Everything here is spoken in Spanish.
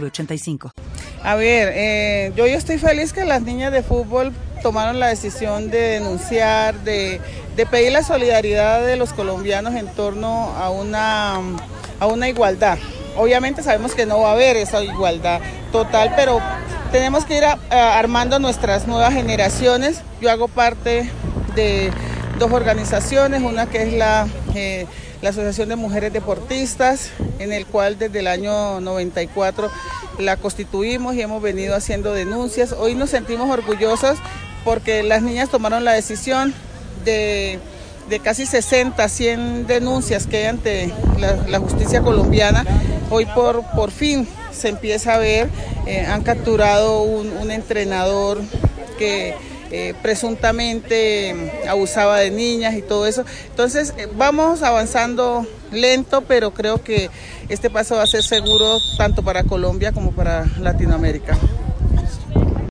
906985. A ver, eh, yo, yo estoy feliz que las niñas de fútbol tomaron la decisión de denunciar, de, de pedir la solidaridad de los colombianos en torno a una, a una igualdad. Obviamente sabemos que no va a haber esa igualdad total, pero tenemos que ir armando nuestras nuevas generaciones. Yo hago parte de dos organizaciones, una que es la, eh, la Asociación de Mujeres Deportistas, en el cual desde el año 94 la constituimos y hemos venido haciendo denuncias. Hoy nos sentimos orgullosos porque las niñas tomaron la decisión de, de casi 60, 100 denuncias que hay ante la, justicia colombiana. Hoy por, por fin se empieza a ver, eh, han capturado un entrenador que eh, presuntamente abusaba de niñas y todo eso. Entonces eh, vamos avanzando lento, pero creo que este paso va a ser seguro tanto para Colombia como para Latinoamérica.